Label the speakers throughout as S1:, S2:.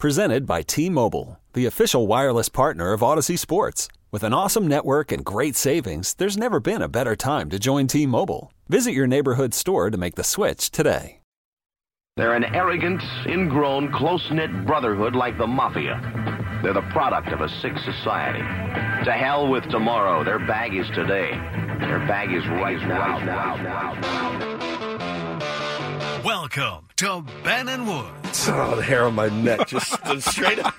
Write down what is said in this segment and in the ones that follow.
S1: Presented by T-Mobile, the official wireless partner of Audacy Sports. With an awesome network and great savings, there's never been a better time to join T-Mobile. Visit your neighborhood store to make the switch today.
S2: They're an arrogant, ingrown, close-knit brotherhood like the Mafia. They're the product of a sick society. To hell with tomorrow. Their bag is today. Their bag is right now. now, now,
S3: now. Welcome to Ben and Woods.
S4: Oh, the hair on my neck just stood straight up.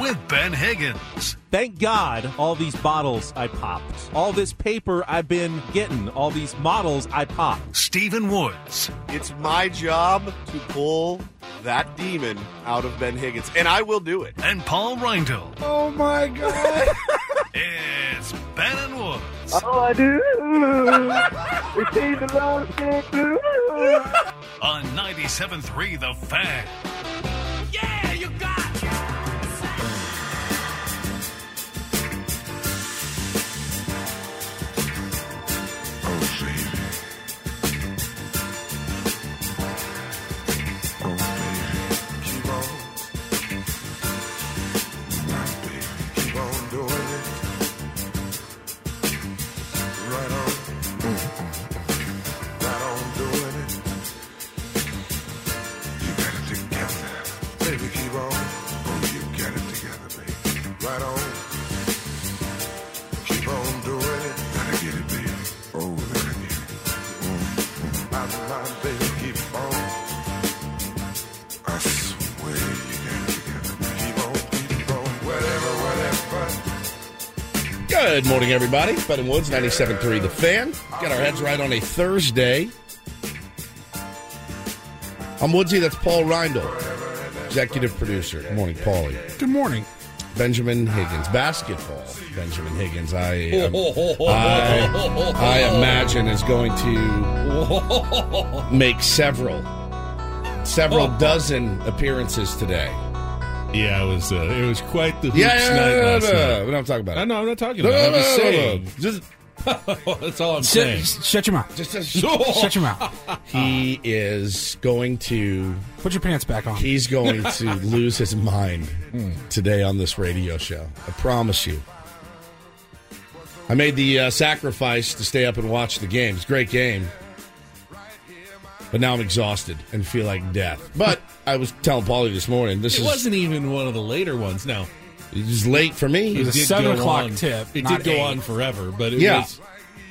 S3: With Ben Higgins.
S5: Thank God all these bottles I popped. All this paper I've been getting. All these models I popped.
S3: Stephen Woods.
S4: It's my job to pull that demon out of Ben Higgins, and I will do it.
S3: And Paul Reindl.
S6: Oh my God.
S3: it's Ben and Woods.
S6: Oh, I do. it seems the Lord
S3: On 97.3 The Fan.
S7: Good morning, everybody. Ben and Woods, 97.3 The Fan. Get our heads right on a Thursday. I'm Woodsy, that's Paul Reindl, executive producer. Good morning, Paulie.
S8: Good morning.
S7: Benjamin Higgins, basketball. Benjamin Higgins, I, I, I imagine is going to make several, several dozen appearances today.
S8: Yeah, it was uh, it was quite the hoops
S7: Yeah, yeah,
S8: night
S7: yeah,
S8: last
S7: yeah,
S8: night.
S7: yeah. We're not talking about
S8: I know I'm not talking
S7: No,
S8: about. it.
S7: no,
S8: I'm just
S7: no, no,
S8: saying.
S7: no. Just
S8: That's all I'm
S9: Shut,
S8: saying.
S9: shut your mouth.
S7: Just, just
S9: Shut your mouth.
S7: he is going to
S9: Put your pants back on.
S7: he's going to lose his mind today on this radio show. I promise you. I made the uh, sacrifice to stay up and watch the game. It's a great game. But now I'm exhausted and feel like death. But I was telling Paulie this morning, this
S8: It
S7: is
S8: wasn't even one of the later ones. Now
S7: it was late for me.
S9: It was a seven o'clock
S8: on-
S9: tip,
S8: It did go
S9: eight.
S8: on forever, but it
S7: Yeah.
S8: was.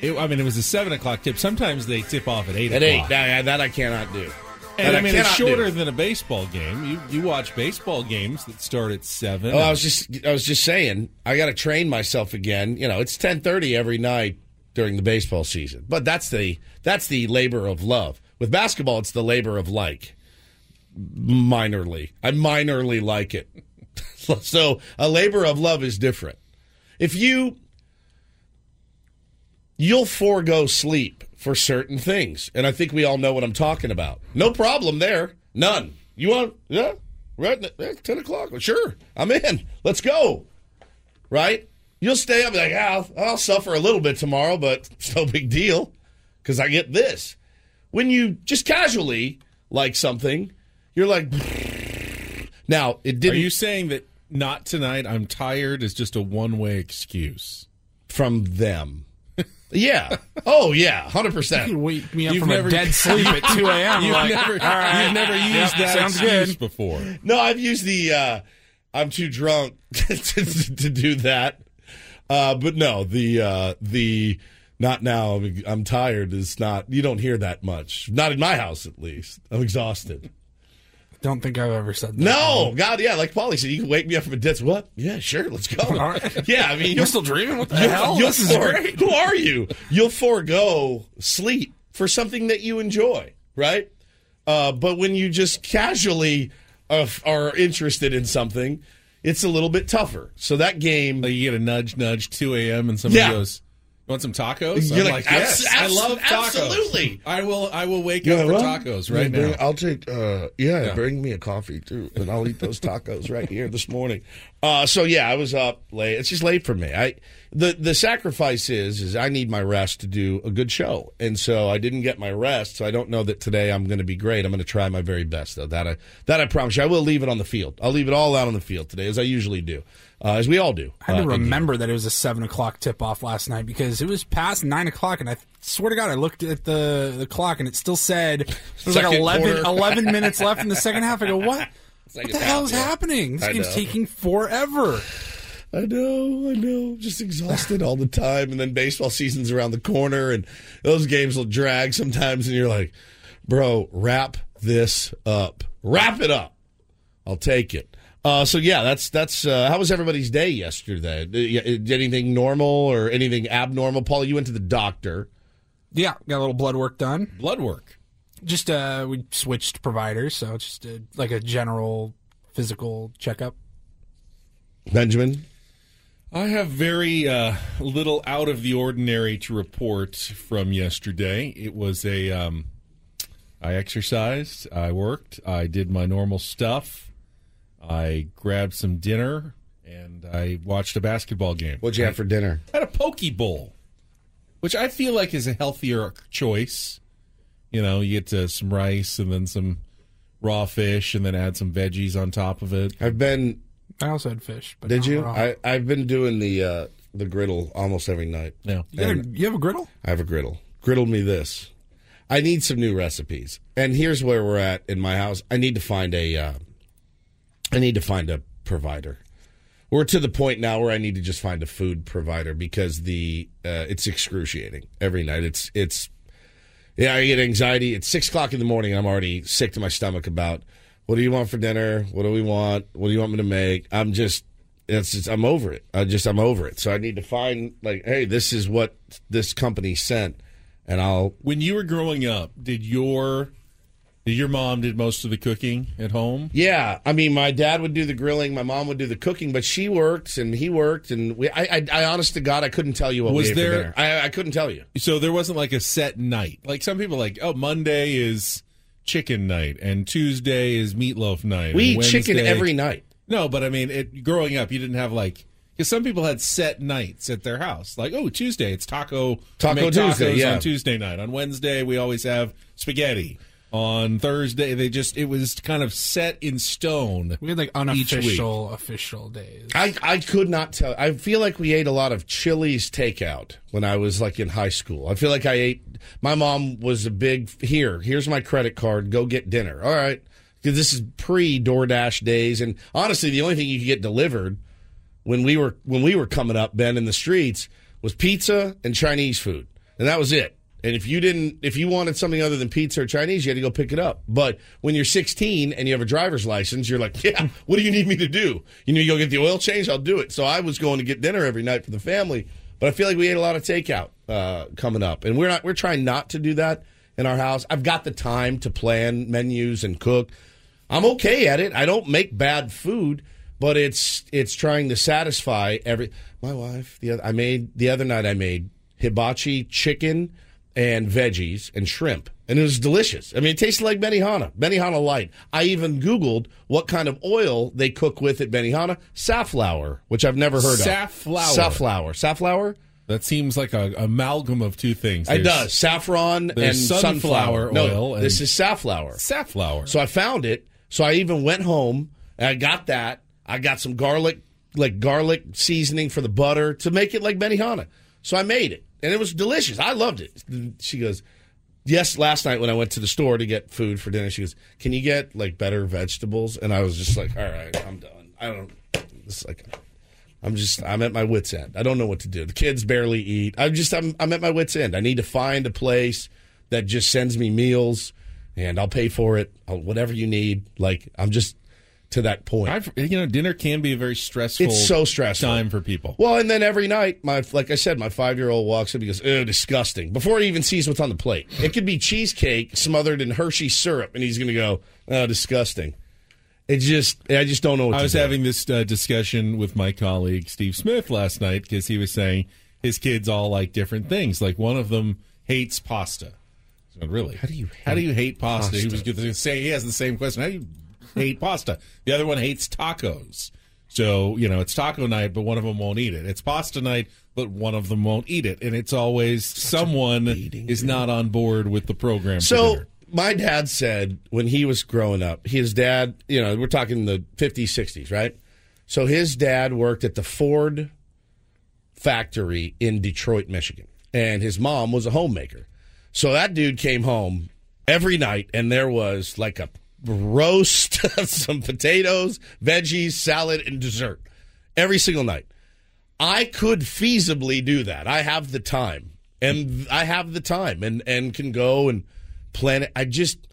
S8: It, I mean, it was a seven o'clock tip. Sometimes they tip off at eight
S7: At eight.
S8: o'clock.
S7: That, that I cannot do.
S8: And
S7: That
S8: I mean, it's shorter
S7: do.
S8: than a baseball game. You you watch baseball games that start at seven.
S7: Oh, I was just I was just saying I got to train myself again. You know, it's ten thirty every night during the baseball season, but that's the that's the labor of love. With basketball, it's the labor of like. Minorly, I minorly like it. so a labor of love is different. If you you'll forego sleep for certain things, and I think we all know what I'm talking about. No problem there, none. You want yeah, right? eh, Ten o'clock. Sure, I'm in. Let's go. Right? You'll stay up like ah, I'll, I'll suffer a little bit tomorrow, but it's no big deal because I get this. When you just casually like something, you're like. Now it
S8: Are
S7: didn't Are
S8: you saying that not tonight? I'm tired is just a one way excuse.
S7: from them. Yeah. Oh yeah. Hundred
S9: You
S7: percent.
S9: can wake me up
S8: You've
S9: from
S8: never-
S9: a dead sleep at 2 a.m.
S8: You've
S9: like,
S8: never,
S9: all right,
S8: you've never
S9: yep,
S8: used that
S9: sounds
S8: excuse
S9: good.
S8: before.
S7: No, I've used the uh, I'm too drunk to, to, to do that. Uh, but no, the uh, the not now. I'm, I'm tired. Is not. You don't hear that much. Not in my house, at least. I'm exhausted.
S9: Don't think I've ever said that.
S7: No, God, yeah. Like Paulie said, you can wake me up from a dead. What? Yeah, sure. Let's go.
S9: All right.
S7: Yeah, I mean,
S9: You're still dreaming? What the
S7: you'll-
S9: hell? This is
S7: for-
S9: great.
S7: Who are you? You'll forego sleep for something that you enjoy, right? Uh, but when you just casually uh, are interested in something, it's a little bit tougher. So that game,
S8: Like you get a nudge, nudge, 2 a.m. and somebody
S7: Yeah.
S8: goes, "You want some tacos?"
S7: You're
S8: I'm
S7: like,
S8: like, "Yes,
S7: "Abs-
S8: I love tacos.
S7: absolutely."
S8: I will. I will wake up for tacos right now."
S7: I'll take, uh, yeah,
S8: Yeah.
S7: bring me a coffee too, and I'll eat those tacos right here this morning. Uh, so yeah, I was up late. It's just late for me. I the the sacrifice is is I need my rest to do a good show, and so I didn't get my rest. So I don't know that today I'm going to be great. I'm going to try my very best though. That I that I promise you. I will leave it on the field. I'll leave it all out on the field today, as I usually do, uh, as we all do.
S9: I had to
S7: uh,
S9: remember that it was a seven o'clock tip off last night because it was past nine o'clock, and I swear to God, I looked at the the clock and it still said it was like
S7: Second
S9: 11, 11 minutes left in the second half. I go, what? What the hell is happening? This
S7: I
S9: game's
S7: know.
S9: taking forever.
S7: I know, I know. Just exhausted all the time. And then baseball season's around the corner, and those games will drag sometimes. And you're like, bro, wrap this up. Wrap it up. I'll take it. Uh, so yeah, that's that's. Uh, how was everybody's day yesterday? Did, did anything normal or anything abnormal? Paul, you went to the doctor.
S9: Yeah, got a little blood work done.
S8: Blood work.
S9: Just uh, we switched providers, so it's just a, like a general physical checkup.
S7: Benjamin,
S8: I have very uh, little out of the ordinary to report from yesterday. It was a. Um, I exercised. I worked. I did my normal stuff. I grabbed some dinner and I watched a basketball game.
S7: what'd you have for dinner?
S8: I had a poke bowl, which I feel like is a healthier choice. You know, you get uh, some rice and then some raw fish, and then add some veggies on top of it.
S7: I've been.
S9: I also had fish. But
S7: Did you?
S9: raw.
S7: I I've been doing the uh, the griddle almost every night.
S8: Yeah.
S9: you, got a- you have a griddle?
S7: I have a griddle. Griddle me this. I need some new recipes. And here's where we're at in my house. I need to find a. Uh, I need to find a provider. We're to the point now where I need to just find a food provider because the uh, it's excruciating every night. It's it's yeah. I get anxiety. It's six o'clock in the morning. I'm already sick to my stomach about what do you want for dinner? What do we want? What do you want me to make? I'm just it's, it's I'm over it. I just I'm over it. So I need to find like, hey, this is what this company sent, and I'll
S8: When you were growing up, did your your mom did most of the cooking at home?
S7: Yeah, I mean, my dad would do the grilling, my mom would do the cooking, but she worked and he worked, and we. I, I, I honest to God, I couldn't tell you what
S8: Was there-.
S7: I, I couldn't tell you.
S8: So there wasn't like a set night. Like some people like, oh, Monday is chicken night and Tuesday is meatloaf night.
S7: We eat chicken every night.
S8: No, but I mean, it, growing up, you didn't have like because some people had set nights at their house. Like, oh, Tuesday it's taco
S7: Taco Tuesday,
S8: tacos
S7: yeah.
S8: On Tuesday night, on Wednesday we always have spaghetti. On Thursday, they just it was kind of set in stone.
S9: We had like
S8: Each week.
S9: unofficial official days.
S7: I, I could not tell. I feel like we ate a lot of Chili's takeout when I was like in high school. I feel like I ate. My mom was a big here. Here's my credit card. Go get dinner. All right, because this is pre DoorDash days, and honestly, the only thing you could get delivered when we were when we were coming up, Ben, in the streets was pizza and Chinese food, and that was it. And if you didn't, if you wanted something other than pizza or Chinese, you had to go pick it up. But when you're 16 and you have a driver's license, you're like, yeah, what do you need me to do? You need to go get the oil change? I'll do it. So I was going to get dinner every night for the family. But I feel like we ate a lot of takeout uh, coming up, and we're not. We're trying not to do that in our house. I've got the time to plan menus and cook. I'm okay at it. I don't make bad food, but it's it's trying to satisfy every. My wife, the other, I made the other night. I made hibachi chicken and veggies and shrimp, and it was delicious. I mean, it tasted like Benihana, Benihana light. I even Googled what kind of oil they cook with at Benihana. Safflower, which I've never heard
S8: Safflower.
S7: of. Safflower. Safflower. Safflower?
S8: That seems like a amalgam of two things.
S7: It does saffron and
S8: there's sunflower
S7: sunflower No,
S8: oil and-
S7: this is safflower.
S8: Safflower.
S7: So I found it. So I even went home and I got that. I got some garlic, like garlic seasoning for the butter to make it like Benihana. So I made it, and it was delicious. I loved it. She goes, "Yes." Last night when I went to the store to get food for dinner, she goes, "Can you get like better vegetables?" And I was just like, "All right, I'm done. I don't." It's like. I'm just I'm at my wits end. I don't know what to do. The kids barely eat. I'm just I'm I'm at my wits end. I need to find a place that just sends me meals and I'll pay for it. I'll, whatever you need. Like I'm just to that point.
S8: I've, you know, dinner can be a very stressful.
S7: It's so stressful.
S8: time for people.
S7: Well, and then every night, my like I said, my five year old walks up. He goes, "Ew, disgusting!" Before he even sees what's on the plate, it could be cheesecake smothered in Hershey syrup, and he's going to go, "Oh, disgusting." It just, I just don't know. what
S8: I was
S7: do.
S8: having this uh, discussion with my colleague Steve Smith last night because he was saying his kids all like different things. Like one of them hates pasta. So really, how
S7: do you
S8: how do you hate pasta? He was
S7: pasta?
S8: going to say he has the same question. How do you hate pasta? The other one hates tacos. So you know it's taco night, but one of them won't eat it. It's pasta night, but one of them won't eat it, and it's always someone is not on board with the program.
S7: So my dad said when he was growing up, his dad, you know, we're talking the 50s, 60s, right? So his dad worked at the Ford factory in Detroit, Michigan, and his mom was a homemaker. So that dude came home every night, and there was like a roast, some potatoes, veggies, salad, and dessert every single night. I could feasibly do that. I have the time, and I have the time, and and can go and plan it. I just,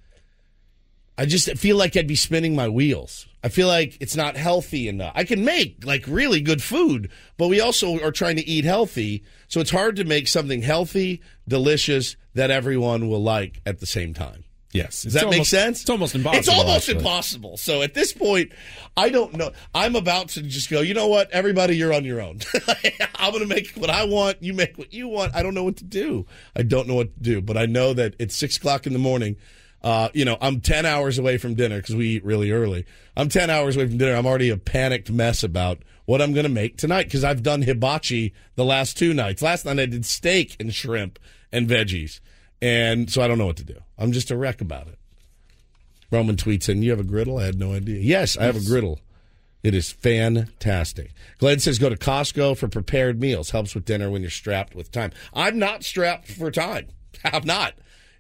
S7: I just feel like I'd be spinning my wheels. I feel like it's not healthy enough. I can make like really good food, but we also are trying to eat healthy, so it's hard to make something healthy, delicious that everyone will like at the same time.
S8: Yes,
S7: Does that make sense?
S8: It's almost impossible.
S7: It's almost
S8: actually.
S7: impossible. So at this point, I don't know. I'm about to just go, you know what? Everybody, you're on your own. I'm going to make what I want. You make what you want. I don't know what to do. I don't know what to do, but I know that it's six o'clock in the morning. Uh, you know, I'm 10 hours away from dinner because we eat really early. I'm 10 hours away from dinner. I'm already a panicked mess about what I'm going to make tonight because I've done hibachi the last two nights. Last night I did steak and shrimp and veggies. And so I don't know what to do. I'm just a wreck about it. Roman tweets in, You have a griddle? I had no idea. Yes, I have a griddle. It is fantastic. Glenn says go to Costco for prepared meals. Helps with dinner when you're strapped with time. I'm not strapped for time. I'm not.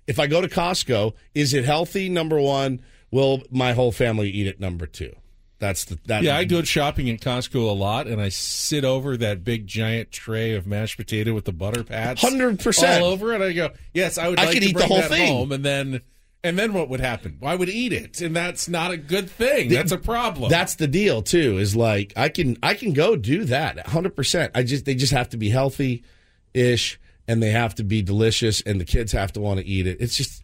S7: If I go to Costco, is it healthy? Number one. Will my whole family eat it? Number two. That's the that.
S8: Yeah, I go shopping at Costco a lot, and I sit over that big giant tray of mashed potato with the butter pats,
S7: 100%.
S8: all over it. I go, yes, I would.
S7: I
S8: like
S7: could
S8: to
S7: eat the whole
S8: that
S7: thing.
S8: home, and then, and then what would happen? I would eat it, and that's not a good thing. That's a problem.
S7: That's the deal too. Is like I can I can go do that 100. percent I just they just have to be healthy, ish, and they have to be delicious, and the kids have to want to eat it. It's just.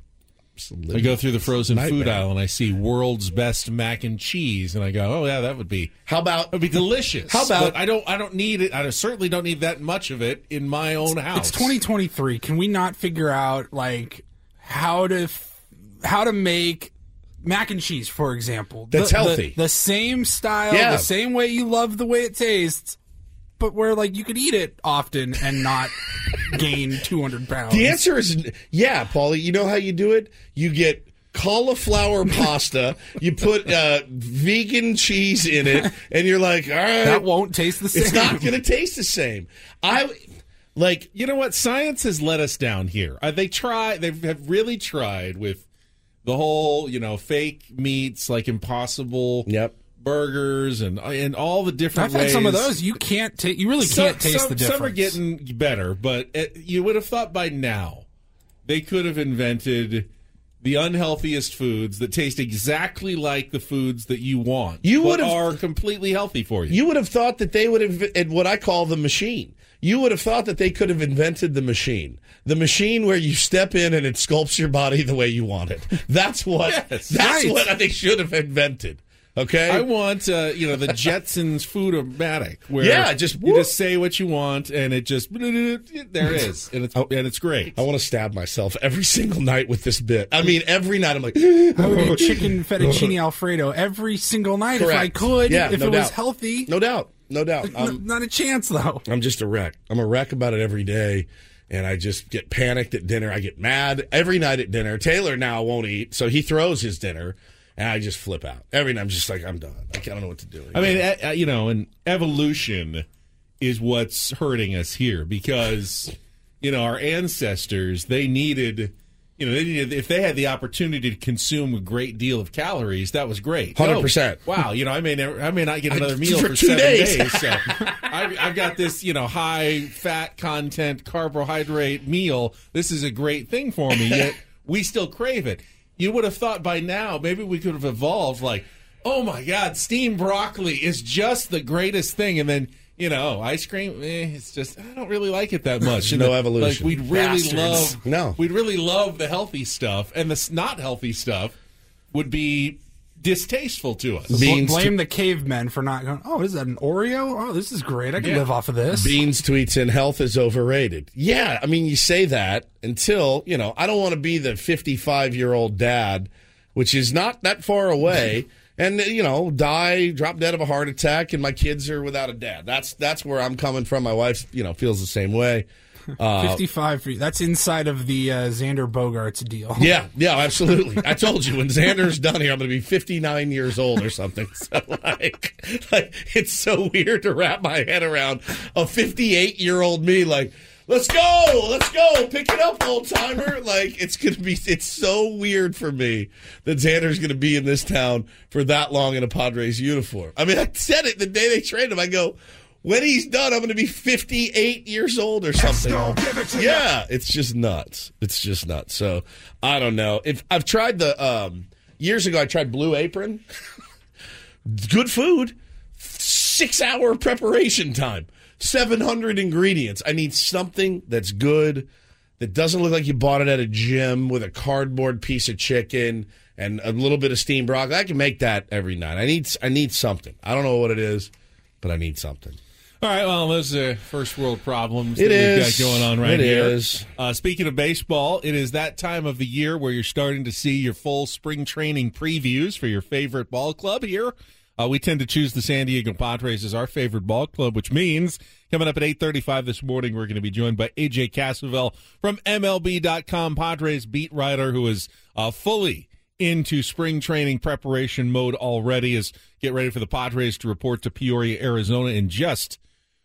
S7: It's a
S8: I go through the frozen food aisle and I see world's best mac and cheese, and I go, oh yeah, that would be
S7: How about
S8: it would be delicious.
S7: How about-
S8: But I don't I don't need it. I certainly don't need that much of it in my own house.
S9: It's 2023. Can we not figure out like how to f- how to make mac and cheese, for example?
S7: That's
S9: The- the-
S7: healthy.
S9: The, same style,
S7: Yeah.
S9: the same way you love the way it tastes, but where like you could eat it often and not gain 200 pounds.
S7: The answer is yeah, Paulie. You know how you do it? You get cauliflower pasta, you put uh, vegan cheese in it, and you're like, all right,
S9: that won't taste the same.
S7: it's not going to taste the same. I like
S8: You know what? Science has let us down here. Uh, they try. They have really tried with the whole, you know, fake meats like Impossible
S7: Yep.
S8: Burgers and and all the different.
S9: I've had some of those. You can't take. You really
S8: Some-
S9: can't taste
S8: some,
S9: the difference.
S8: Some are getting better, but it, you would have thought by now they could have invented the unhealthiest foods that taste exactly like the foods that you want.
S7: You
S8: but
S7: would have-
S8: are completely healthy for you.
S7: You would have thought that they would have at what I call the machine. You would have thought that they could have invented the machine. The machine where you step in and it sculpts your body the way you want it. That's what
S8: Yes,
S7: that's
S8: right.
S7: what they should have invented. Okay?
S8: I want, uh, you know, the Jetsons Foodomatic, where
S7: Yeah, just
S8: you just say what you want, and it just there it is, and it's and it's great.
S7: I want to stab myself every single night with this bit. I mean, every night I'm like,
S9: I would eat chicken fettuccine alfredo every single night if I could.
S7: Yeah,
S9: if
S7: no
S9: it was healthy.
S7: no doubt, no doubt.
S9: N-
S7: I'm,
S9: not a chance though.
S7: I'm just a wreck. I'm a wreck about it every day. And I just get panicked at dinner. I get mad every night at dinner. Taylor now won't eat, so he throws his dinner, and I just flip out. Every night I'm just like, I'm done. I don't know what to do.
S8: I mean, uh, uh, you know, and evolution is what's hurting us here because you know our ancestors they needed. You know, they needed, if they had the opportunity to consume a great deal of calories, that was great.
S7: 100%.
S8: Oh, wow, you know, I may never, I may not get another meal
S7: for
S8: for,
S7: two
S8: seven
S7: days.
S8: days. so I've, I've got this, you know, high fat content carbohydrate meal. This is a great thing for me. Yet we still crave it. You would have thought by now maybe we could have evolved like, oh my god, steamed broccoli is just the greatest thing, and then. You know, ice cream. Eh, it's just I don't really like it that much. And
S7: No
S8: the-
S7: evolution.
S8: Like we'd really
S7: Bastards.
S8: love.
S7: No.
S8: we'd really love the healthy stuff, and the not healthy stuff would be distasteful to us.
S7: Beans
S9: Blame the cavemen for not going. Oh, is that an Oreo? Oh, this is great. I can
S8: Yeah.
S9: live off of this.
S7: Beans tweets in health is overrated. Yeah, I mean, you say that until, you know, I don't want to be the 55 year old dad, which is not that far away, and, uh, you know, die, drop dead of a heart attack, and my kids are without a dad. That's that's where I'm coming from. My wife, you know, feels the same way. Uh,
S9: 55 for you. That's inside of the uh, Xander Bogaerts deal.
S7: yeah, yeah, absolutely. I told you when Xander's done here, I'm going to be 59 years old or something. So like, like, it's so weird to wrap my head around a 58 year old me. Like, let's go, let's go, pick it up, old timer. Like, it's going to be. It's so weird for me that Xander's going to be in this town for that long in a Padres uniform. I mean, I said it the day they traded him. I go. When he's done, I'm going to be 58 years old or something. Yeah, it's just nuts. It's just nuts. So I don't know. If I've tried the um, years ago, I tried Blue Apron. Good food. Six hour preparation time. 700 ingredients. I need something that's good, that doesn't look like you bought it at a gym with a cardboard piece of chicken and a little bit of steamed broccoli. I can make that every night. I need I need something. I don't know what it is, but I need something.
S8: All right, well, those are first world problems
S7: It
S8: that
S7: is.
S8: we've got going on right
S7: It
S8: here.
S7: is.
S8: Uh, speaking of baseball, it is that time of the year where you're starting to see your full spring training previews for your favorite ball club here. Uh, we tend to choose the San Diego Padres as our favorite ball club, which means coming up at 8.35 this morning, we're going to be joined by AJ Cassavell from MLB.com, Padres beat writer who is uh, fully into spring training preparation mode already as get ready for the Padres to report to Peoria, Arizona in just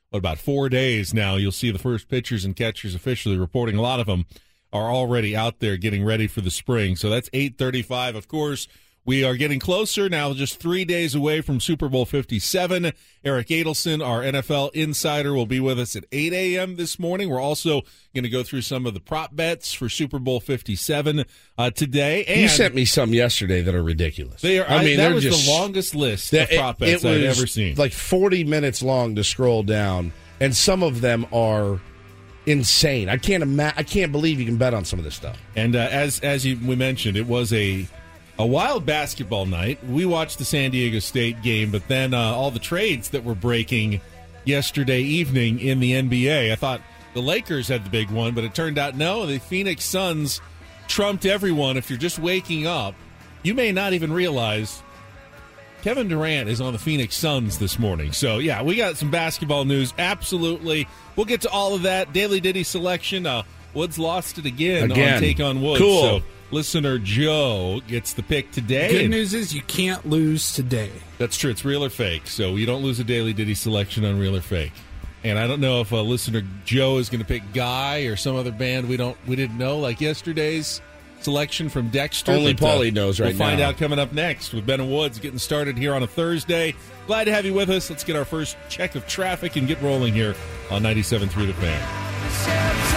S8: what about four days now. You'll see the first pitchers and catchers officially reporting. A lot of them are already out there getting ready for the spring. So that's 835. Of course, we are getting closer now, just three days away from Super Bowl 57. Eric Adelson, our NFL insider, will be with us at 8 a.m. this morning. We're also going to go through some of the prop bets for Super Bowl 57 uh, today. And
S7: you sent me some yesterday that are ridiculous.
S8: They are,
S7: I mean,
S8: that
S7: they're
S8: was
S7: just
S8: the longest list
S7: that-
S8: of prop bets I've ever seen.
S7: Like 40 minutes long to scroll down, and some of them are insane. I can't ima- I can't believe you can bet on some of this stuff.
S8: And uh, as as you, we mentioned, it was a a wild basketball night. We watched the San Diego State game, but then uh, all the trades that were breaking yesterday evening in the NBA. I thought the Lakers had the big one, but it turned out no. The Phoenix Suns trumped everyone. If you're just waking up, you may not even realize Kevin Durant is on the Phoenix Suns this morning. So, yeah, we got some basketball news. Absolutely. We'll get to all of that. Daily Diddy selection. Uh, Woods lost it again,
S7: Again.
S8: on Take on Woods.
S7: Cool.
S8: So, listener Joe gets the pick today.
S9: Good news is you can't lose today.
S8: That's true. It's real or fake. So, you don't lose a Daily Diddy selection on real or fake. And I don't know if uh, listener Joe is going to pick Guy or some other band we don't we didn't know like yesterday's selection from Dexter.
S7: Only
S8: But, uh,
S7: Paulie knows right
S8: We'll find
S7: now.
S8: out coming up next with Ben and Woods getting started here on a Thursday. Glad to have you with us. Let's get our first check of traffic and get rolling here on 97.3 The Fan.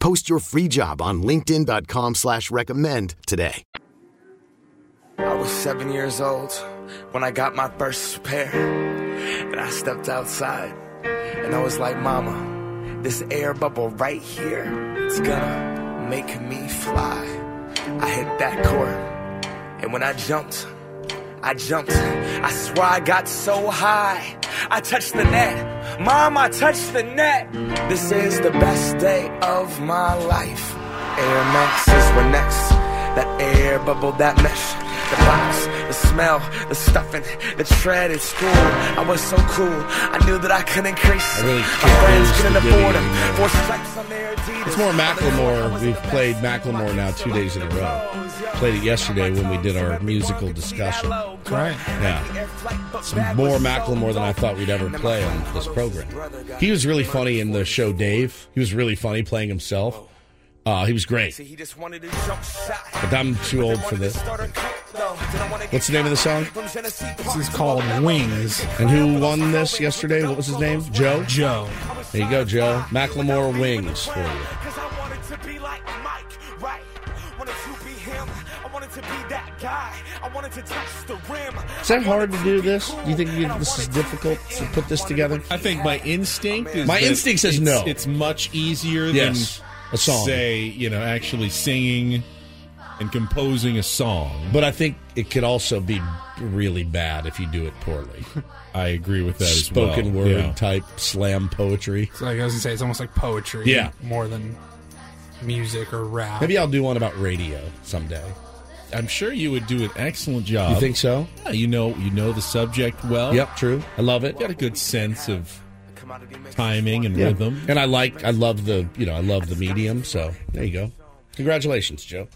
S10: Post your free job on linkedin.com slash recommend today.
S11: I was seven years old when I got my first pair. And I stepped outside and I was like, Mama, this air bubble right here, it's gonna make me fly. I hit that court and when I jumped, I jumped. I swear I got so high. I touched the net. Mom, I touched the net. This is the best day of my life. Air Maxes were next. That air bubble, that mesh. The box, smell, the stuffing, the tread at school. I was so cool. I knew that I couldn't increase.
S7: I really
S11: My
S7: can't
S11: friends couldn't afford
S7: spaghetti
S11: them. Four stripes on their Adidas.
S7: It's more Macklemore. We've played Macklemore now two days in a row. Played it yesterday when we did our musical discussion.
S9: Right.
S7: Yeah. Some more Macklemore than I thought we'd ever play on this program. He was really funny in the show Dave. He was really funny playing himself. Uh, he was great.
S11: He just wanted to jump shot.
S7: But I'm too old for this. What's the name of the song?
S9: This is called Wings.
S7: And who won this yesterday? What was his name? Joe?
S9: Joe.
S7: There you go, Joe. Macklemore Wings for you. Is that hard to do this? Do you think you, this is difficult to put this together?
S8: I think my instinct is
S7: My instinct says no.
S8: It's much easier
S7: Yes,
S8: than
S7: a song.
S8: say you know actually singing and composing a song.
S7: But I think it could also be really bad if you do it poorly.
S8: I agree with that. as
S7: Spoken
S8: well.
S7: word
S8: Yeah.
S7: type slam poetry.
S9: So like I was gonna say, it's almost like poetry.
S7: Yeah.
S9: More than music or rap.
S7: Maybe I'll do one about radio someday.
S8: I'm sure you would do an excellent job.
S7: You think so?
S8: Yeah, you know, you know the subject well.
S7: Yep, true. I love it.
S8: You Got a good sense of timing and
S7: Yeah.
S8: rhythm.
S7: And I like, I love the, you know, I love the medium. So there you go. Congratulations, Joe.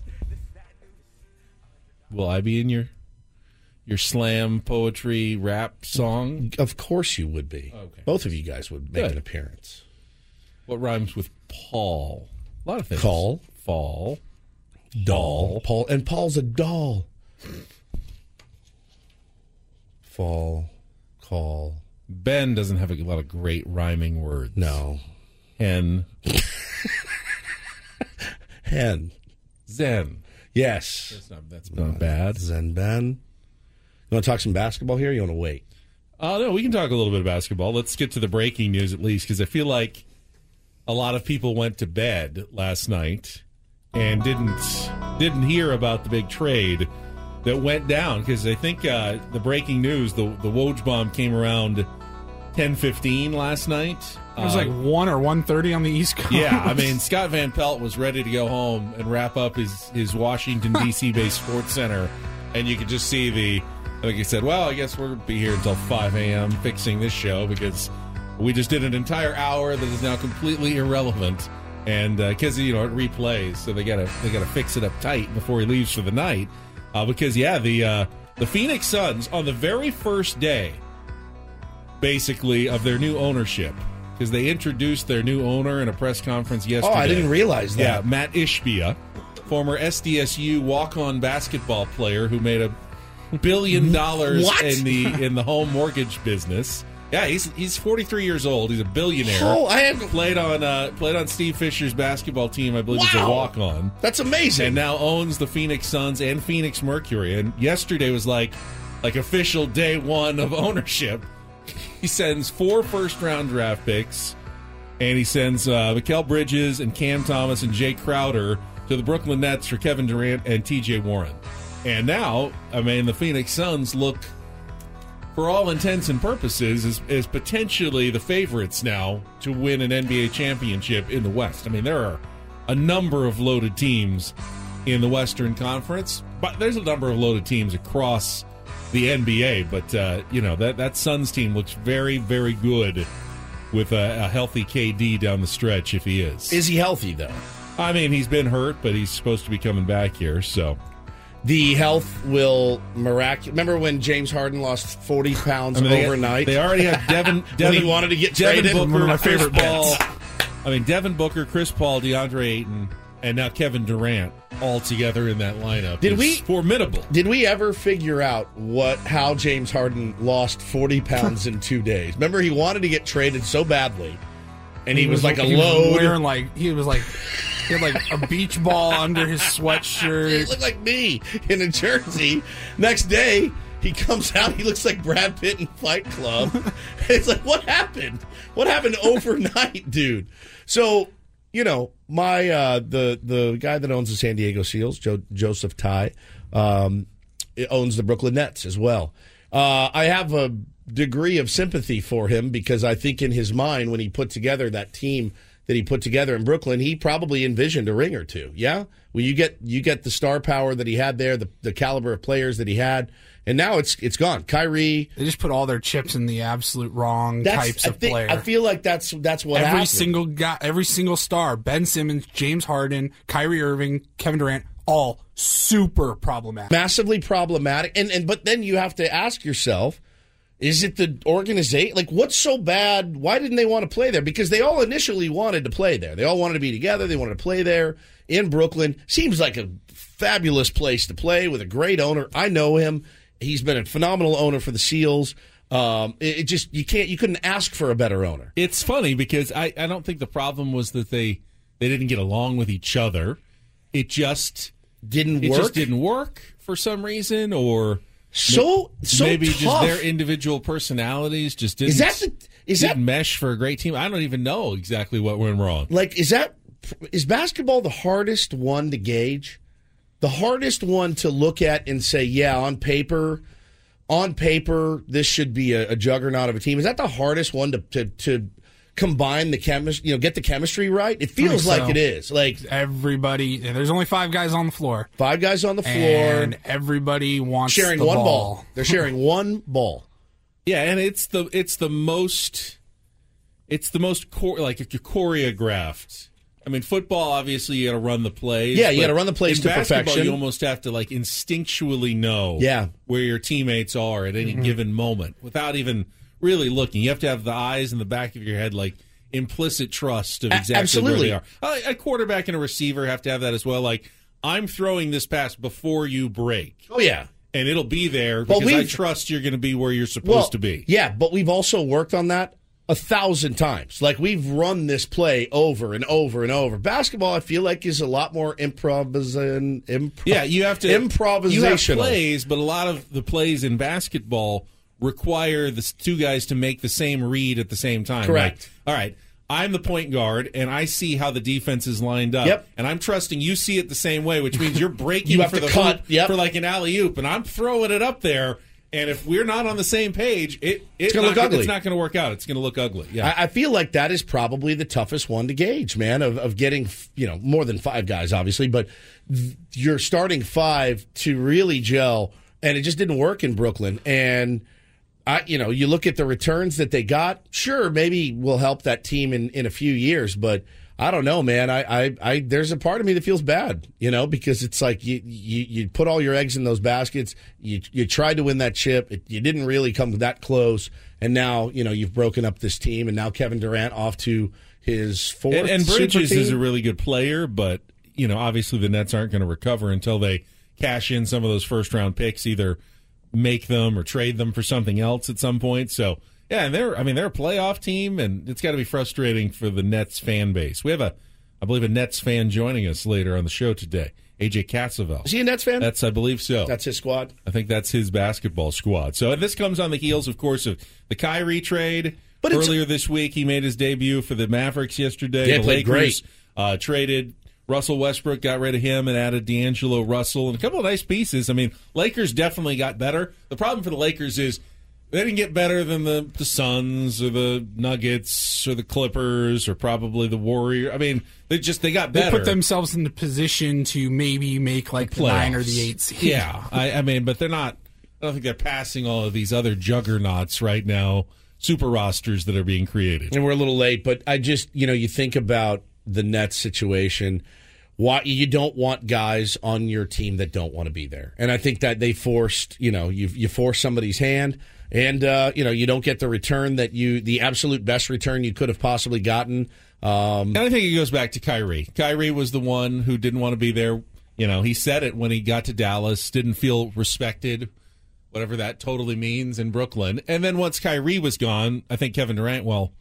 S8: Will I be in your your slam poetry rap song?
S7: Of course you would be.
S8: Okay.
S7: Both of you guys would make
S8: Good.
S7: an appearance.
S8: What rhymes with Paul? A lot of things.
S7: Call.
S8: fall,
S7: Doll. Paul and Paul's a doll. Fall, call.
S8: Ben doesn't have a lot of great rhyming words.
S7: No.
S8: Hen,
S7: Hen.
S8: Zen.
S7: Yes.
S8: That's not that's not bad.
S7: Zen Ben. You want to talk some basketball here? Or you want to wait?
S8: Uh, no, we can talk a little bit of basketball. Let's get to the breaking news at least, because I feel like a lot of people went to bed last night and didn't didn't hear about the big trade that went down. Because I think uh, the breaking news, the the Woj bomb came around ten fifteen last night.
S9: It was
S8: Uh,
S9: like one or one thirty on the East Coast.
S8: yeah, I mean Scott Van Pelt was ready to go home and wrap up his his Washington D.C. based sports center, and you could just see the like he said. Well, I guess we're gonna be here until five a.m. fixing this show because we just did an entire hour that is now completely irrelevant, and because you know it replays, so they gotta they gotta fix it up tight before he leaves for the night. Uh, because yeah, the uh, the Phoenix Suns on the very first day basically of their new ownership because they introduced their new owner in a press conference yesterday.
S7: Oh, I didn't realize that.
S8: Yeah, Mat Ishbia, former SDSU walk-on basketball player who made a billion dollars
S7: What?
S8: in the in the home mortgage business. Yeah, he's he's 43 years old. He's a billionaire.
S7: Oh, I had
S8: played on uh, played on Steve Fisher's basketball team. I believe as a walk on.
S7: That's amazing.
S8: And now owns the Phoenix Suns and Phoenix Mercury. And yesterday was like like official day one of ownership. He sends four first round draft picks, and he sends uh, Mikal Bridges and Cam Thomas and Jae Crowder to the Brooklyn Nets for Kevin Durant and T.J. Warren. And now, I mean, the Phoenix Suns look, for all intents and purposes, is, is potentially the favorites now to win an NBA championship in the West. I mean, there are a number of loaded teams in the Western Conference. But there's a number of loaded teams across the NBA. But uh, you know that that Suns team looks very, very good with a, a healthy KD down the stretch. If he is,
S7: Is he healthy though?
S8: I mean, he's been hurt, but he's supposed to be coming back here. So
S7: The health will miraculous. Remember when James Harden lost forty pounds
S8: I mean, they-
S7: overnight?
S8: They already have Devin. Devin
S7: when he wanted to get
S8: Devin
S7: traded.
S8: Booker,
S7: my favorite
S8: Paul.
S7: bets.
S8: I mean, Devin Booker, Chris Paul, DeAndre Ayton, and now Kevin Durant all together in that lineup.
S7: Did
S8: is
S7: we-
S8: formidable?
S7: Did we ever figure out what how James Harden lost forty pounds in two days? Remember, he wanted to get traded so badly, and he, was, like a
S9: he
S7: load.
S9: Was wearing like he was like he had like a beach ball under his sweatshirt.
S7: He looked like me in a jersey. Next day, he comes out. He looks like Brad Pitt in Fight Club. it's like, what happened? What happened overnight, dude? So, you know, my uh, the the guy that owns the San Diego Seals, Joe, Joseph Tsai, um, owns the Brooklyn Nets as well. Uh, I have a degree of sympathy for him because I think in his mind when he put together that team that he put together in Brooklyn, he probably envisioned a ring or two. Yeah, well, you get you get the star power that he had there, the the caliber of players that he had, and now it's it's gone. Kyrie,
S9: They just put all their chips in the absolute wrong types
S7: I
S9: of
S7: think,
S9: player.
S7: I feel like that's that's what
S9: every
S7: happened.
S9: single guy, every single star, Ben Simmons, James Harden, Kyrie Irving, Kevin Durant, all super problematic.
S7: massively problematic. And and but then you have to ask yourself, is it the organization? Like, what's so bad? Why didn't they want to play there? Because they all initially wanted to play there. They all wanted to be together. They wanted to play there in Brooklyn. Seems like a fabulous place to play with a great owner. I know him. He's been a phenomenal owner for the Seals. Um, it, it just you can't you couldn't ask for a better owner.
S8: It's funny because I, I don't think the problem was that they they didn't get along with each other. It just
S7: Didn't work.
S8: it
S7: work.
S8: just didn't work for some reason, or
S7: So so
S8: maybe just their individual personalities just didn't
S7: Is that the- is that-
S8: mesh for a great team. I don't even know exactly what went wrong.
S7: like is that is basketball the hardest one to gauge the hardest one to look at and say yeah on paper on paper this should be a, a juggernaut of a team is that the hardest one to to, to combine the chemistry you know get the chemistry right it feels
S9: think
S7: like
S9: so.
S7: it is like
S9: Everybody, there's only five guys on the floor,
S7: five guys on the floor
S9: and everybody wants
S7: sharing
S9: the
S7: one
S9: ball.
S7: ball they're sharing one ball
S8: Yeah, and it's the it's the most it's the most chor- like if you're choreographed. I mean, football obviously you got to run the plays.
S7: Yeah, you gotta run the plays
S8: in
S7: to
S8: basketball,
S7: perfection.
S8: You almost have to like instinctually know
S7: Yeah.
S8: where your teammates are at any
S7: Mhm.
S8: given moment without even really looking. You have to have the eyes in the back of your head like implicit trust of exactly
S7: absolutely.
S8: where they are. A, quarterback and a receiver have to have that as well. Like I'm throwing this pass before you break.
S7: oh yeah
S8: And it'll be there
S7: But
S8: because I trust you're going to be where you're supposed
S7: well,
S8: to be.
S7: Yeah, but we've also worked on that a thousand times. Like we've run this play over and over and over. Basketball, I feel like, is a lot more improvisation. Impro-
S8: Yeah, you have to improvisation plays, but a lot of the plays in basketball require the two guys to make the same read at the same time.
S7: Correct.
S8: Like, all right, I'm the point guard, and I see how the defense is lined up.
S7: Yep.
S8: And I'm trusting you see it the same way, which means you're breaking
S7: You
S8: for
S7: to
S8: the
S7: cut, yep.
S8: for like an alley oop, and I'm throwing it up there. And if we're not on the same page, it,
S7: It's gonna look ugly.
S8: It's not going to work out. It's going to look ugly. Yeah.
S7: I, I feel like that is probably the toughest one to gauge, man. Of, of getting you know more than five guys, obviously, but th- you're starting five to really gel, and it just didn't work in Brooklyn. And I, you know, you look at the returns that they got. Sure, maybe will help that team in in a few years, but I don't know, man. I, I, I there's a part of me that feels bad, you know, because it's like you you, you put all your eggs in those baskets. You you tried to win that chip, it, you didn't really come that close, and now you know you've broken up this team, and now Kevin Durant off to his fourth.
S8: and, and Bridges is a really good player, but you know, obviously the Nets aren't going to recover until they cash in some of those first round picks, either make them or trade them for something else at some point. So yeah, and they're I mean they're a playoff team, and it's got to be frustrating for the Nets fan base. We have a I believe a Nets fan joining us later on the show today, AJ Cassavell.
S7: Is he a Nets fan?
S8: That's I believe so.
S7: That's his squad.
S8: I think that's his basketball squad. So this comes on the heels, of course, of the Kyrie trade.
S7: But
S8: earlier this week, he made his debut for the Mavericks yesterday.
S7: Yeah,
S8: the
S7: played
S8: Lakers
S7: great.
S8: Uh, traded Russell Westbrook, got rid of him, and added D'Angelo Russell and a couple of nice pieces. I mean, Lakers definitely got better. The problem for the Lakers is They didn't get better than the the Suns or the Nuggets or the Clippers or probably the Warrior. I mean, they just they got better.
S9: They put themselves in the position to maybe make like the nine or the eight seed.
S8: Yeah, I, I mean, but they're not. I don't think they're passing all of these other juggernauts right now. Super rosters that are being created.
S7: And we're a little late, but I just, you know, you think about the Nets situation. Why you don't want guys on your team that don't want to be there, and I think that they forced, you know, you you force somebody's hand, and uh, you know, you don't get the return that you, the absolute best return you could have possibly gotten. Um,
S8: And I think it goes back to Kyrie. Kyrie was the one who didn't want to be there. You know, he said it when he got to Dallas, didn't feel respected, whatever that totally means in Brooklyn. And then once Kyrie was gone, I think Kevin Durant, well,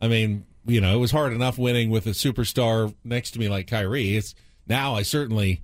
S8: I mean, you know, it was hard enough winning with a superstar next to me like Kyrie. It's now I certainly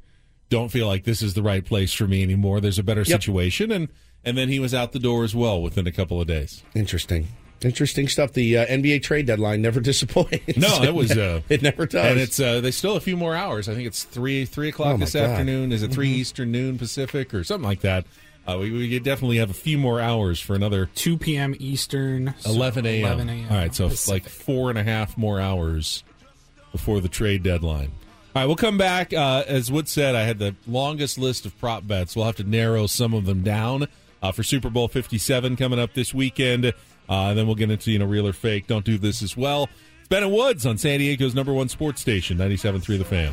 S8: don't feel like this is the right place for me anymore. There's a better
S7: Yep.
S8: situation and and then he was out the door as well within a couple of days.
S7: Interesting. Interesting stuff. The uh, NBA trade deadline never disappoints.
S8: No, it was. Uh,
S7: it never does.
S8: And it's uh, they still a few more hours. I think it's three three o'clock
S7: Oh,
S8: this
S7: God.
S8: afternoon. Is it 3
S7: Mhm.
S8: Eastern, noon Pacific, or something like that? Uh, we, we definitely have a few more hours for another
S9: 2 p.m. Eastern, so
S8: 11 a.m.
S9: 11 a.m.
S8: All right, so it's like four and a half more hours before the trade deadline. All right, we'll come back. Uh, as Wood said, I had the longest list of prop bets. We'll have to narrow some of them down uh, for Super Bowl 57 coming up this weekend. Uh, and then we'll get into, you know, real or fake. Don't do this as well. It's Ben and Woods on San Diego's number one sports station, 97.3 The Fan.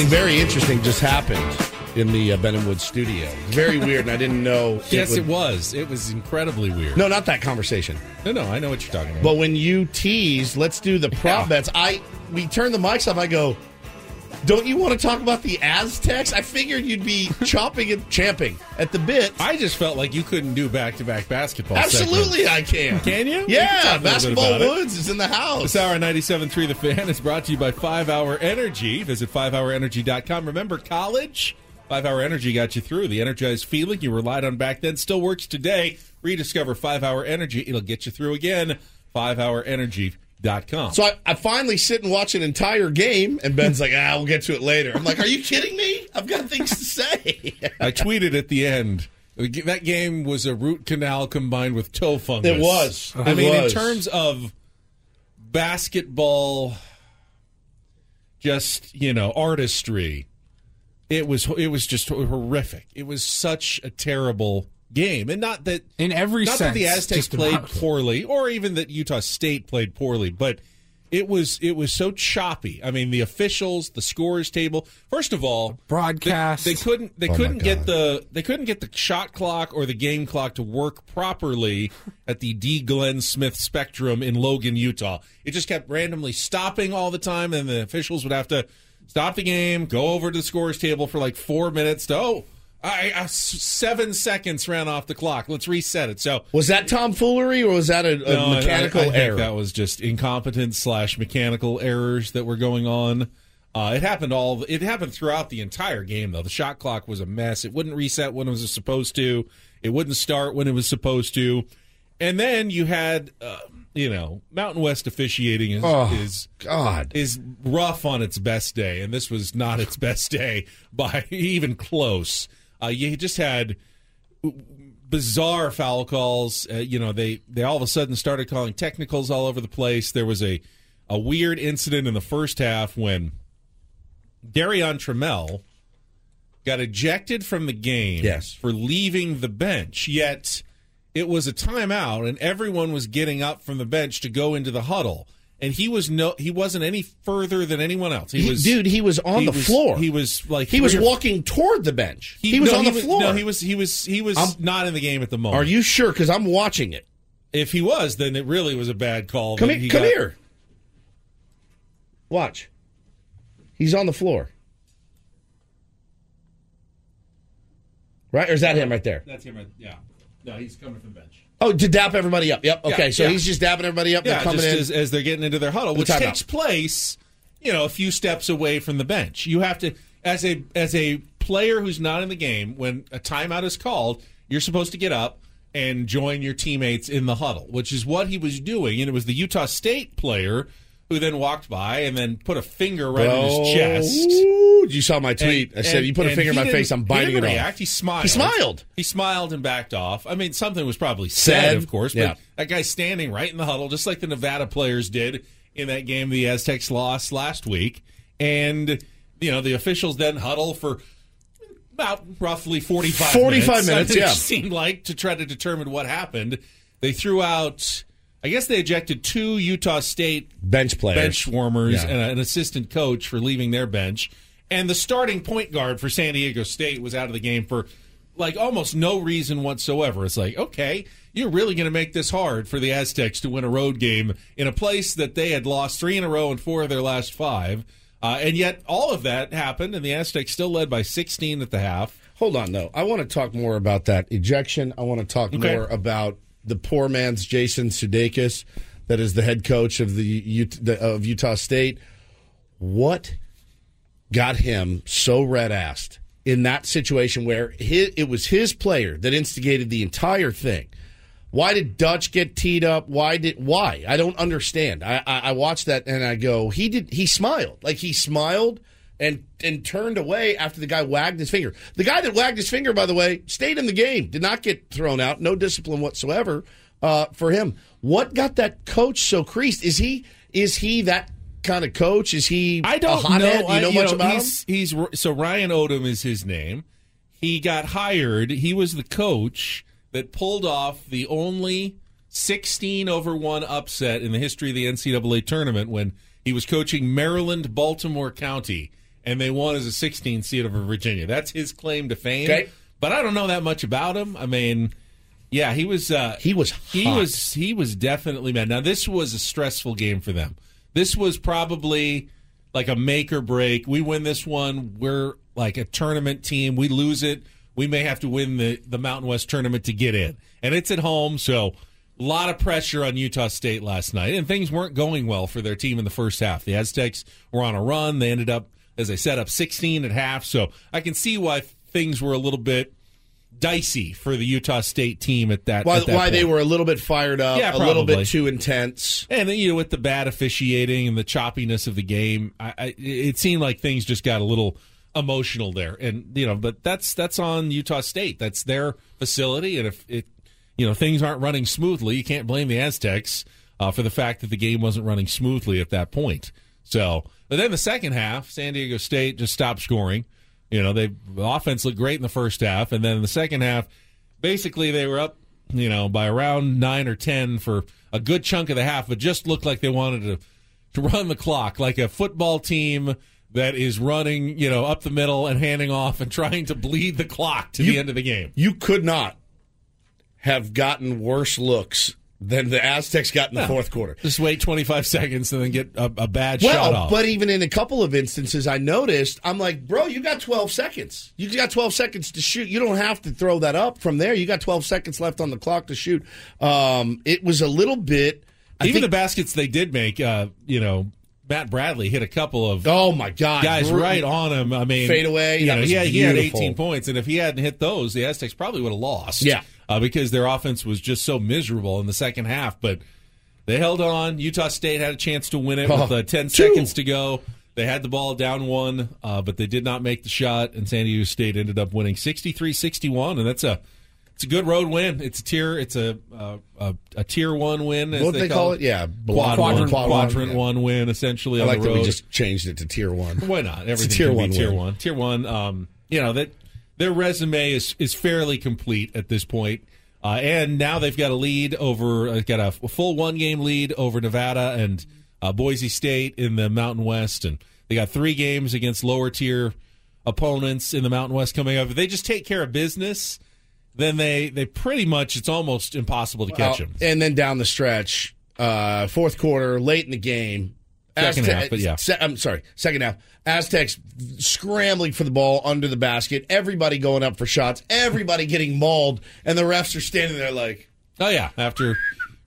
S7: Something very interesting just happened in the uh, Ben and Wood studio. Very weird, and I didn't know.
S8: Yes,
S7: would-
S8: it was. It was incredibly weird.
S7: No, not that conversation.
S8: No, no, I know what you're talking about.
S7: But when you tease, let's do the prop bets. I we turn the mics off. I go. Don't you want to talk about the Aztecs? I figured you'd be chopping and champing at the bit.
S8: I just felt like you couldn't do back-to-back basketball.
S7: Absolutely,
S8: segments.
S7: I can.
S8: Can you?
S7: Yeah,
S8: can talk a little bit
S7: basketball woods is in the house.
S8: This hour 97.3 The Fan is brought to you by 5 Hour Energy. Visit 5hourenergy.com. Remember college? 5 Hour Energy got you through. The energized feeling you relied on back then still works today. Rediscover 5 Hour Energy. It'll get you through again. 5hourenergy.com.
S7: So I, I finally sit and watch an entire game, and Ben's like, "Ah, we'll get to it later." I'm like, "Are you kidding me? I've got things to say."
S8: I tweeted at the end. That game was a root canal combined with toe fungus.
S7: It was.
S8: I
S7: It
S8: mean,
S7: was.
S8: in terms of basketball, just you know, artistry, it was it was just horrific. It was such a terrible game, and not that
S9: in every
S8: not that the Aztecs played
S9: about.
S8: poorly, or even that Utah State played poorly, but it was it was so choppy. I mean, the officials, the scores table. First of all,
S9: broadcast.
S8: They, they couldn't they
S9: Oh
S8: couldn't get the they couldn't get the shot clock or the game clock to work properly at the Dee Glen Smith Spectrum in Logan, Utah. It just kept randomly stopping all the time, and the officials would have to stop the game, go over to the scores table for like four minutes. To, oh, I, I- seven seconds ran off the clock. Let's reset it. So
S7: Was that tomfoolery or was that a, a
S8: no,
S7: mechanical
S8: I, I
S7: error?
S8: That was just incompetence slash mechanical errors that were going on. Uh, it happened all. It happened throughout the entire game, though. The shot clock was a mess. It wouldn't reset when it was supposed to. It wouldn't start when it was supposed to. And then you had, uh, you know, Mountain West officiating is,
S7: Oh,
S8: is
S7: God
S8: is rough on its best day, and this was not its best day by even close. Uh, you just had bizarre foul calls. Uh, you know, they they all of a sudden started calling technicals all over the place. There was a a weird incident in the first half when Darion Trammell got ejected from the game
S7: Yes.
S8: for leaving the bench. Yet it was a timeout, and everyone was getting up from the bench to go into the huddle. And he was no, he wasn't any further than anyone else. He
S7: He-
S8: was,
S7: dude, he was on
S8: he
S7: the
S8: was-
S7: floor.
S8: He was like
S7: he was walking toward the bench. He, was
S8: no,
S7: on the floor.
S8: No, he was he was he was
S7: I'm-
S8: not in the game at the moment.
S7: Are you sure? Because I'm watching it.
S8: If he was, then it really was a bad call.
S7: Come
S8: he
S7: Come
S8: got-
S7: here. Watch. He's on the floor. Right? Or is that him right there?
S8: That's him. Right, yeah. No, he's coming from the bench.
S7: Oh, to dap everybody up. Yep. Okay.
S8: Yeah,
S7: so
S8: yeah.
S7: he's just dapping everybody up.
S8: Yeah,
S7: They're coming in.
S8: As, as they're getting into their huddle, which takes place, you know, a few steps away from the bench. You have to, as a as a player who's not in the game, when a timeout is called, you're supposed to get up and join your teammates in the huddle, which is what he was doing. And it was the Utah State player who then walked by and then put a finger right in his chest.
S7: Oh, you saw my tweet.
S8: And-
S7: I said,
S8: and-
S7: "You put a finger in my face. I'm biting it
S8: react.
S7: off."
S8: He smiled.
S7: He smiled.
S8: He smiled and backed off. I mean, something was probably said,
S7: Said,
S8: of course, but
S7: yeah.
S8: that guy standing right in the huddle, just like the Nevada players did in that game the Aztecs lost last week. And, you know, the officials then huddle for about roughly 45
S7: 45
S8: minutes.
S7: minutes,
S8: it
S7: yeah.
S8: seemed like to try to determine what happened. They threw out, I guess they ejected two Utah State
S7: bench players,
S8: bench warmers,
S7: Yeah.
S8: and an assistant coach for leaving their bench. And the starting point guard for San Diego State was out of the game for like almost no reason whatsoever. It's like, okay, you're really going to make this hard for the Aztecs to win a road game in a place that they had lost three in a row and four of their last five. Uh, and yet all of that happened, and the Aztecs still led by 16 at the half.
S7: Hold on, though. I want to talk more about that ejection. I want to talk
S8: Okay.
S7: more about the poor man's Jason Sudeikis, that is the head coach of the of Utah State. What got him so red assed in that situation where his, it was his player that instigated the entire thing? Why did Dutch get teed up? Why did why? I don't understand. I, I, I watched that and I go, he did. He smiled like he smiled and and turned away after the guy wagged his finger. The guy that wagged his finger, by the way, stayed in the game, did not get thrown out, no discipline whatsoever uh, for him. What got that coach so creased? Is he is he that kind of coach? Is he?
S8: I don't know.
S7: Do you know
S8: I-
S7: much about him?
S8: he's, He's so Ryan Odom is his name. He got hired. He was the coach that pulled off the only 16 over one upset in the history of the NCAA tournament when he was coaching Maryland Baltimore County and they won as a 16 seed over Virginia. That's his claim to fame.
S7: Okay.
S8: But I don't know that much about him. I mean, yeah, he was. Uh,
S7: he was.
S8: He was. He was definitely mad. Now this was a stressful game for them. This was probably like a make or break. We win this one, we're like a tournament team. We lose it, we may have to win the the Mountain West tournament to get in, and it's at home, so. A lot of pressure on Utah State last night, and things weren't going well for their team in the first half. The Aztecs were on a run. They ended up, as I said, up 16 at half. So I can see why things were a little bit dicey for the Utah State team at that.
S7: why
S8: at that
S7: why they were a little bit fired up,
S8: Yeah,
S7: a little bit too intense.
S8: And then, you know, with the bad officiating and the choppiness of the game, I, I, it seemed like things just got a little emotional there. And you know, but that's that's on Utah State. That's their facility, and if it, you know, things aren't running smoothly, you can't blame the Aztecs uh, for the fact that the game wasn't running smoothly at that point. So, but then the second half, San Diego State just stopped scoring. You know, they the offense looked great in the first half, and then in the second half, basically they were up, you know, by around nine or ten for a good chunk of the half, but just looked like they wanted to to run the clock like a football team that is running, you know, up the middle and handing off and trying to bleed the clock to
S7: You-
S8: the end of the game.
S7: You could not have gotten worse looks than the Aztecs got in the
S8: No.
S7: fourth quarter.
S8: Just wait 25 seconds and then get a, a bad shot
S7: Well,
S8: off.
S7: but even in a couple of instances, I noticed, I'm like, bro, you got 12 seconds. You got 12 seconds to shoot. You don't have to throw that up from there. You got 12 seconds left on the clock to shoot. Um, it was a little bit. I
S8: Even
S7: think-
S8: the baskets they did make, uh, you know, Matt Bradley hit a couple of
S7: oh my god
S8: guys right on him. I mean,
S7: Fade away,
S8: You know, he had, he had 18 points, and if he hadn't hit those, the Aztecs probably would have lost.
S7: Yeah.
S8: Uh, because their offense was just so miserable in the second half. But they held on. Utah State had a chance to win it
S7: Oh,
S8: with uh, 10
S7: two.
S8: seconds to go. They had the ball down one, uh, but they did not make the shot, and San Diego State ended up winning 63-61, and that's a it's a good road win. It's a tier. It's a uh, a, a tier one win. As
S7: What they call it? Yeah,
S8: quad
S7: quadrant-
S8: one,
S7: quad one,
S8: quadrant
S7: yeah.
S8: one win essentially
S7: I
S8: on
S7: like
S8: the
S7: that we just changed it to tier one.
S8: Why not?
S7: It's a tier one
S8: tier one. Tier one. Um, you know that their resume is is fairly complete at this point. Uh, and now they've got a lead over, uh, got a full one game lead over Nevada and uh, Boise State in the Mountain West, and they got three games against lower tier opponents in the Mountain West coming up. If they just take care of business, then they they pretty much it's almost impossible to catch
S7: Well,
S8: them.
S7: And then down the stretch, uh, fourth quarter, late in the game.
S8: Second half, but yeah.
S7: se- I'm sorry, second half. Aztecs scrambling for the ball under the basket. Everybody going up for shots. Everybody getting mauled, and the refs are standing there like,
S8: Oh yeah, after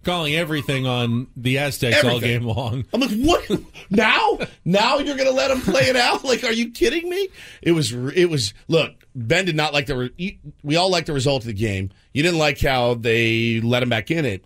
S8: calling everything on the Aztecs all game long.
S7: I'm like, what? now? Now you're going to let them play it out? Like, are you kidding me? It was, it was, look, Ben did not like the, re- we all liked the result of the game. You didn't like how they let him back in it.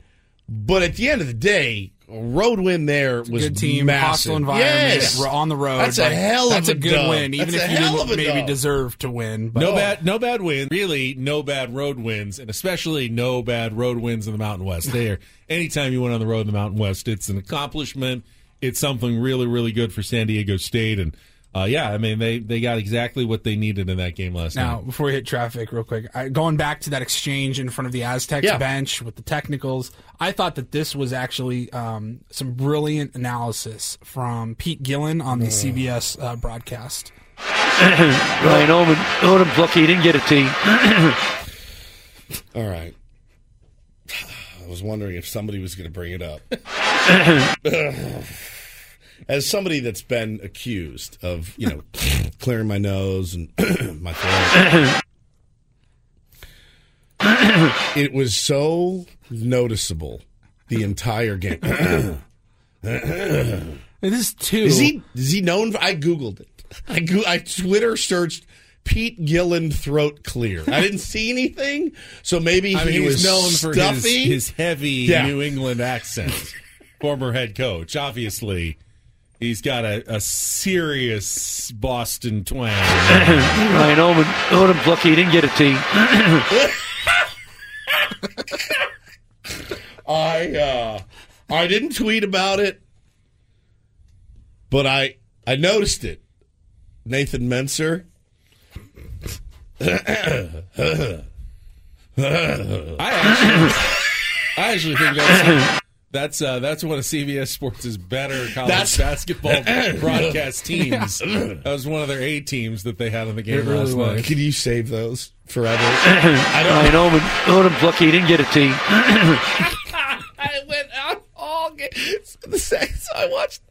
S7: But at the end of the day, road win there was a
S9: good team,
S7: massive.
S9: hostile environment,
S7: Yes.
S9: we're on the road.
S7: That's a
S9: Like,
S7: hell of
S9: that's
S7: a
S9: a good
S7: dub.
S9: win, even
S7: That's
S9: if you didn't maybe
S7: dub.
S9: deserve to win. But
S8: No bad, no bad wins. Really, no bad road wins, and especially no bad road wins in the Mountain West. There, anytime you went on the road in the Mountain West, it's an accomplishment. It's something really, really good for San Diego State, and uh, yeah, I mean they they got exactly what they needed in that game last
S9: Now,
S8: night.
S9: Now, before we hit traffic, real quick, I, going back to that exchange in front of the Aztecs
S8: Yeah.
S9: bench with the technicals, I thought that this was actually um, some brilliant analysis from Pete Gillen on the CBS uh, broadcast.
S6: Ryan Odom, Odom's lucky he didn't get a tee.
S7: All right. I was wondering if somebody was going to bring it up. As somebody that's been accused of, you know, clearing my nose and my throat, it was so noticeable the entire game.
S9: it is too.
S7: Is he? Is he known? For, I googled it. I go, I Twitter searched Pete Gillen throat clear. I didn't see anything, so maybe
S8: I mean,
S7: he was
S8: known for his, his heavy
S7: Yeah.
S8: New England accent. Former head coach, obviously, he's got a, a serious Boston twang.
S6: Ryan Odom, Odom's lucky he didn't get a tee.
S7: I uh, I didn't tweet about it, but I I noticed it. Nathan Menser.
S8: I actually, I actually think that's that's uh, that's one of CBS Sports' better college
S7: That's-
S8: basketball broadcast teams. That was one of their A teams that they had in the game
S7: It really
S8: last
S7: was.
S8: night.
S7: Can you save those forever?
S6: Ryan Odom, Odom's lucky he didn't get a tee.
S7: I went out all game. So the second, so I watched,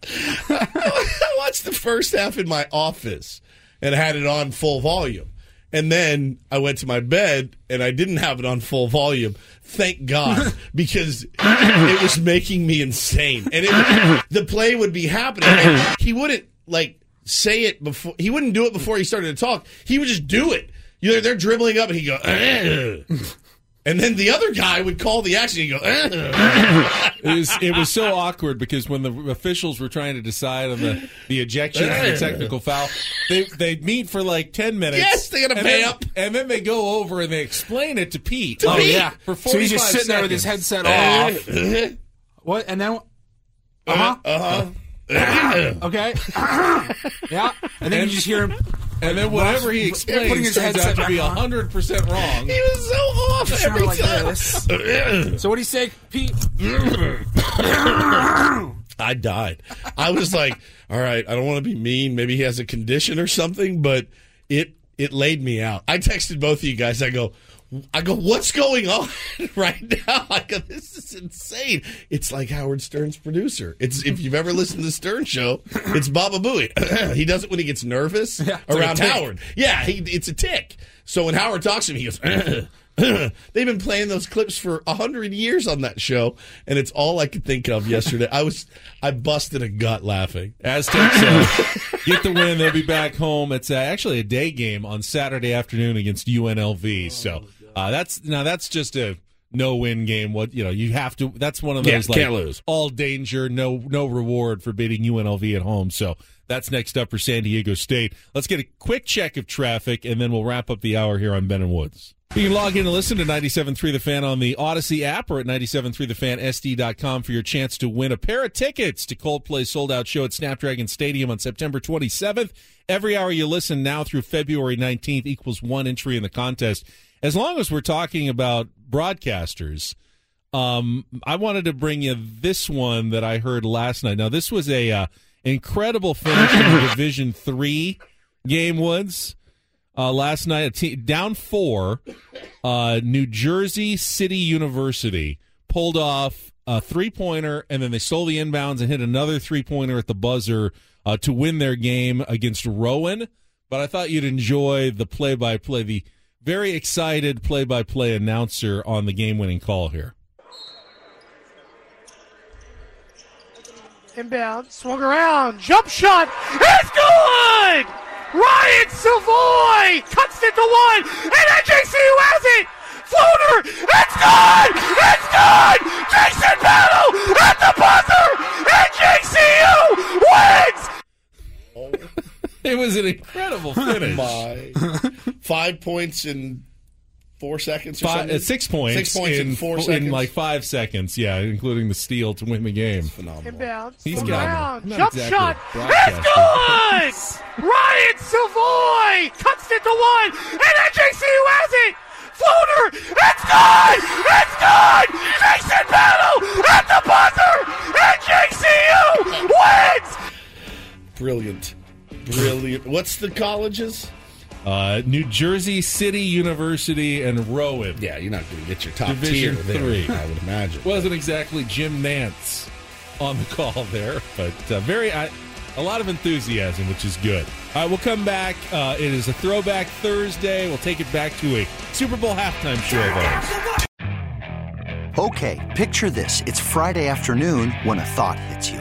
S7: I watched the first half in my office and had it on full volume. And then I went to my bed and I didn't have it on full volume. Thank God, because it was making me insane. And it, the play would be happening. And he wouldn't like say it before. He wouldn't do it before he started to talk. He would just do it. You know, they're dribbling up and he go. And then the other guy would call the action. He'd go,
S8: It was it was so awkward because when the officials were trying to decide on the, the ejection and the technical foul, they they meet for like ten minutes.
S7: Yes, they gotta
S8: and
S7: pay
S8: then-
S7: up.
S8: and then they go over and they explain it to Pete.
S9: oh yeah,
S8: for
S9: so he's just
S8: 45
S9: sitting there with his headset off. what? And then uh huh.
S7: uh-huh.
S9: okay. yeah, and then you just hear him.
S8: And then whatever he explains
S9: putting
S8: explains
S9: his
S8: turns out
S9: headset
S8: to be
S9: back
S8: hundred percent wrong.
S7: He was so off
S9: It sounded
S7: every
S9: like
S7: time.
S9: this. So what do you say, Pete?
S7: I died. I was like, all right, I don't want to be mean. Maybe he has a condition or something, but it it laid me out. I texted both of you guys. I go, I go, what's going on right now? I go, this is insane. It's like Howard Stern's producer. It's if you've ever listened to the Stern show, it's Baba Booey. he does it when he gets nervous
S9: like
S7: around
S9: a tick.
S7: Howard. Yeah, he, it's a tick. So when Howard talks to him, he goes. They've been playing those clips for a hundred years on that show, and it's all I could think of yesterday. I was, I busted a gut laughing.
S8: Aztecs uh, get the win. They'll be back home. It's uh, actually a day game on Saturday afternoon against UNLV. So uh, that's now that's just a no win game. What you know, you have to. That's one of
S7: Yeah,
S8: those like
S7: can't lose.
S8: all danger, no no reward for beating UNLV at home. So that's next up for San Diego State. Let's get a quick check of traffic, and then we'll wrap up the hour here on Ben and Woods. You can log in and listen to 97.3 The Fan on the Audacy app or at 97.3thefansd.com for your chance to win a pair of tickets to Coldplay's sold-out show at Snapdragon Stadium on September 27th. Every hour you listen now through February 19th equals one entry in the contest. As long as we're talking about broadcasters, um, I wanted to bring you this one that I heard last night. Now, this was a uh, incredible finish in Division Three game. Woods uh, last night, down four. Uh, New Jersey City University pulled off a three pointer, and then they stole the inbounds and hit another three pointer at the buzzer uh, to win their game against Rowan. But I thought you'd enjoy the play by play, the very excited play by play announcer on the game winning call here.
S12: Inbound, swung around, jump shot, it's good! Ryan Savoy cuts it to one, and NJCU has it! Floater, it's good! It's good! Jason Battle at the buzzer, and JCU wins!
S8: It was an incredible finish.
S7: My five points in four seconds. Or
S8: Five,
S7: something?
S8: six points.
S7: Six points in, four
S8: in
S7: seconds.
S8: In like five seconds. Yeah, including the steal to win the game.
S7: Phenomenal.
S12: Inbound,
S8: He's
S12: swung
S8: got-
S12: around, jump
S8: exactly
S12: shot,
S8: a
S12: it's good! Ryan Savoy cuts it to one, and NJCU has it! Floater, it's good! It's good! Jason Battle at the buzzer, NJCU wins!
S7: Brilliant, brilliant. What's the colleges?
S8: Uh, New Jersey City University and Rowan.
S7: Yeah, you're not going to get your top
S8: Division
S7: tier there,
S8: three.
S7: I would imagine.
S8: Wasn't exactly Jim Nantz on the call there, but uh, very I, a lot of enthusiasm, which is good. All right, we'll come back. Uh, it is a throwback Thursday. We'll take it back to a Super Bowl halftime show. Of ours.
S13: Okay, picture this. It's Friday afternoon when a thought hits you.